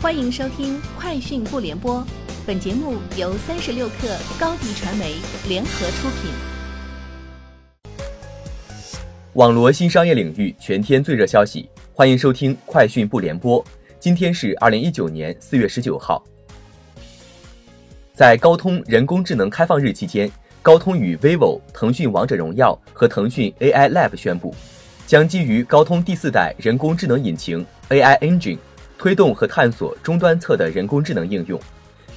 欢迎收听《快讯不联播》，本节目由三十六克高低传媒联合出品。网罗新商业领域全天最热消息，欢迎收听《快讯不联播》。今天是二零一九年四月十九号。在高通人工智能开放日期间，高通与 vivo、腾讯王者荣耀和腾讯 AI Lab 宣布，将基于高通第四代人工智能引擎 AI Engine。推动和探索终端侧的人工智能应用。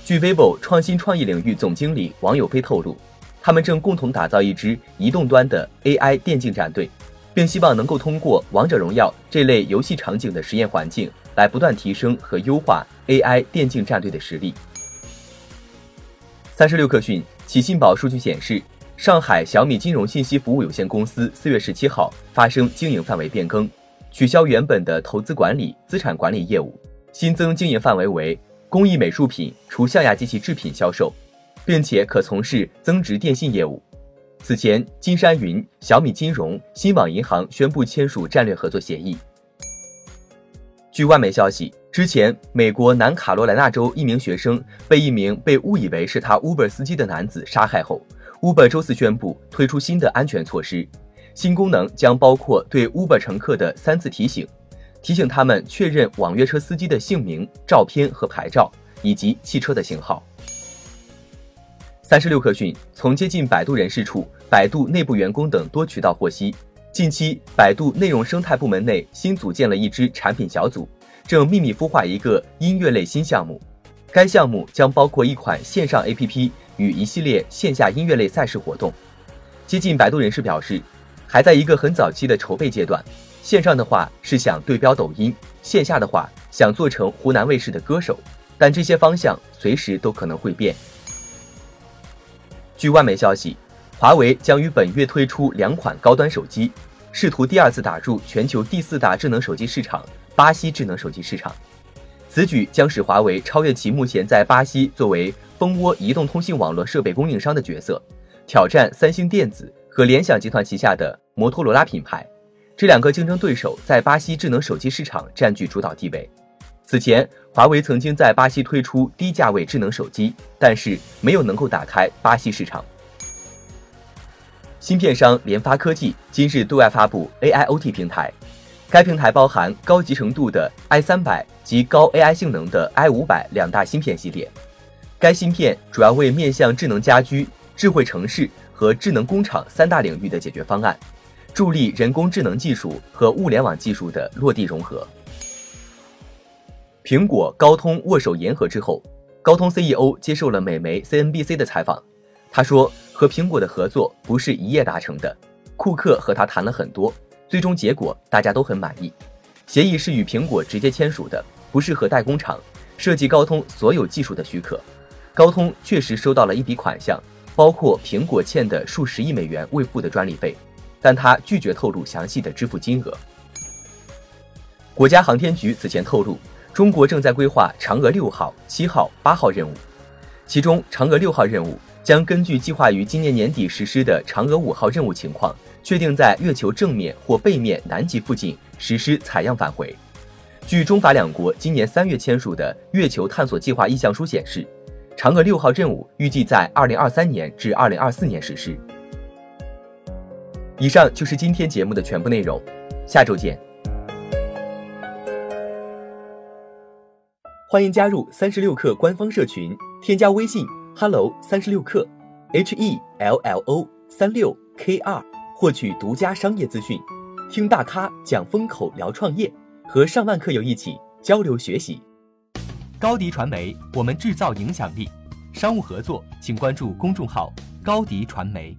据 vivo 创新创意领域总经理王友飞透露，他们正共同打造一支移动端的 AI 电竞战队，并希望能够通过王者荣耀这类游戏场景的实验环境，来不断提升和优化 AI 电竞战队的实力。三十六氪讯，启信宝数据显示，上海小米金融信息服务有限公司四月十七号发生经营范围变更。取消原本的投资管理、资产管理业务，新增经营范围为工艺美术品除象牙机器制品销售，并且可从事增值电信业务。此前，金山云、小米金融、新网银行宣布签署战略合作协议。据外媒消息，之前美国南卡罗来纳州一名学生被一名被误以为是他 Uber 司机的男子杀害后，Uber 周四宣布推出新的安全措施。新功能将包括对 Uber 乘客的三次提醒，提醒他们确认网约车司机的姓名、照片和牌照，以及汽车的型号。三十六氪讯，从接近百度人事处、百度内部员工等多渠道获悉，近期百度内容生态部门内新组建了一支产品小组，正秘密孵化一个音乐类新项目。该项目将包括一款线上 APP 与一系列线下音乐类赛事活动。接近百度人士表示。还在一个很早期的筹备阶段，线上的话是想对标抖音，线下的话想做成湖南卫视的歌手，但这些方向随时都可能会变。据外媒消息，华为将于本月推出两款高端手机，试图第二次打入全球第四大智能手机市场——巴西智能手机市场。此举将使华为超越其目前在巴西作为蜂窝移动通信网络设备供应商的角色，挑战三星电子。和联想集团旗下的摩托罗拉品牌，这两个竞争对手在巴西智能手机市场占据主导地位。此前，华为曾经在巴西推出低价位智能手机，但是没有能够打开巴西市场。芯片商联发科技今日对外发布 AIoT 平台，该平台包含高集成度的 i 三百及高 AI 性能的 i 五百两大芯片系列。该芯片主要为面向智能家居、智慧城市。和智能工厂三大领域的解决方案，助力人工智能技术和物联网技术的落地融合。苹果高通握手言和之后，高通 CEO 接受了美媒 CNBC 的采访，他说和苹果的合作不是一夜达成的，库克和他谈了很多，最终结果大家都很满意。协议是与苹果直接签署的，不是和代工厂，涉及高通所有技术的许可。高通确实收到了一笔款项。包括苹果欠的数十亿美元未付的专利费，但他拒绝透露详细的支付金额。国家航天局此前透露，中国正在规划嫦娥六号、七号、八号任务，其中嫦娥六号任务将根据计划于今年年底实施的嫦娥五号任务情况，确定在月球正面或背面南极附近实施采样返回。据中法两国今年三月签署的月球探索计划意向书显示。嫦娥六号任务预计在二零二三年至二零二四年实施。以上就是今天节目的全部内容，下周见。欢迎加入三十六氪官方社群，添加微信 hello 三十六氪 h e l l o 三六 k 二，获取独家商业资讯，听大咖讲风口，聊创业，和上万客友一起交流学习。高迪传媒，我们制造影响力。商务合作，请关注公众号“高迪传媒”。